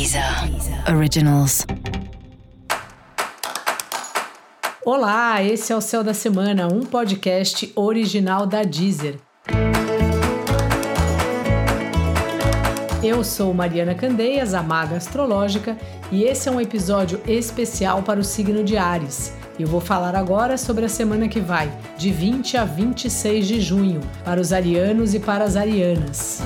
Deezer Originals. Olá, esse é o Céu da Semana, um podcast original da Deezer. Eu sou Mariana Candeias, a maga astrológica, e esse é um episódio especial para o signo de Ares. Eu vou falar agora sobre a semana que vai, de 20 a 26 de junho, para os arianos e para as arianas.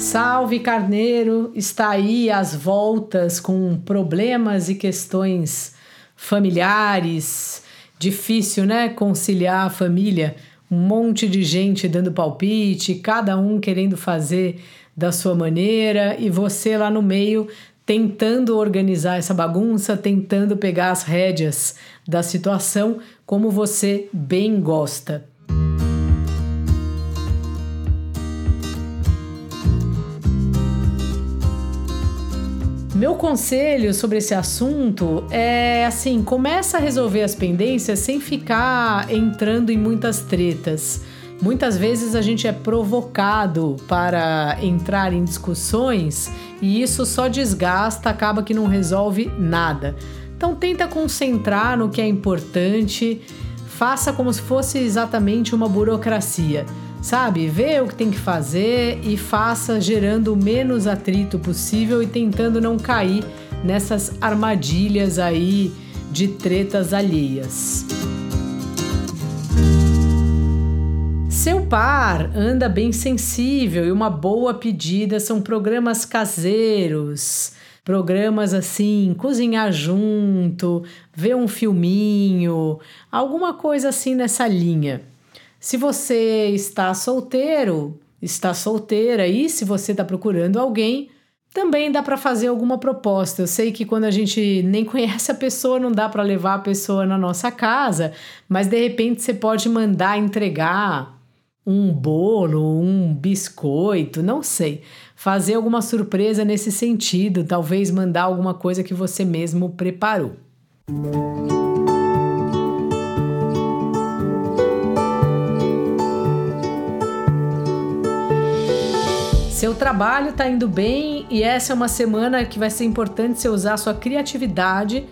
Salve Carneiro, está aí às voltas com problemas e questões familiares. Difícil, né? Conciliar a família. Um monte de gente dando palpite, cada um querendo fazer da sua maneira e você lá no meio tentando organizar essa bagunça, tentando pegar as rédeas da situação como você bem gosta. Meu conselho sobre esse assunto é assim: começa a resolver as pendências sem ficar entrando em muitas tretas. Muitas vezes a gente é provocado para entrar em discussões e isso só desgasta, acaba que não resolve nada. Então tenta concentrar no que é importante, faça como se fosse exatamente uma burocracia sabe? Vê o que tem que fazer e faça gerando o menos atrito possível e tentando não cair nessas armadilhas aí de tretas alheias. Seu par anda bem sensível e uma boa pedida são programas caseiros, programas assim, cozinhar junto, ver um filminho, alguma coisa assim nessa linha. Se você está solteiro, está solteira e se você está procurando alguém, também dá para fazer alguma proposta. Eu sei que quando a gente nem conhece a pessoa, não dá para levar a pessoa na nossa casa, mas de repente você pode mandar entregar um bolo, um biscoito, não sei. Fazer alguma surpresa nesse sentido, talvez mandar alguma coisa que você mesmo preparou. Seu trabalho está indo bem e essa é uma semana que vai ser importante você usar sua criatividade.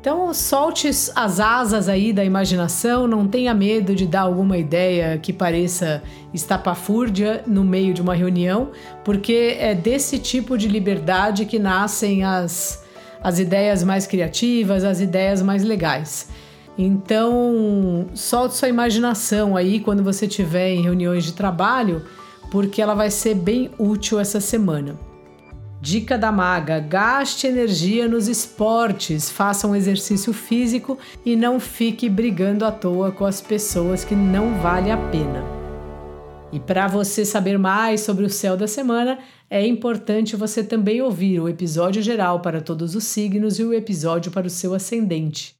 Então, solte as asas aí da imaginação, não tenha medo de dar alguma ideia que pareça estapafúrdia no meio de uma reunião, porque é desse tipo de liberdade que nascem as, as ideias mais criativas, as ideias mais legais. Então, solte sua imaginação aí quando você estiver em reuniões de trabalho porque ela vai ser bem útil essa semana. Dica da maga: gaste energia nos esportes, faça um exercício físico e não fique brigando à toa com as pessoas que não vale a pena. E para você saber mais sobre o céu da semana, é importante você também ouvir o episódio geral para todos os signos e o episódio para o seu ascendente.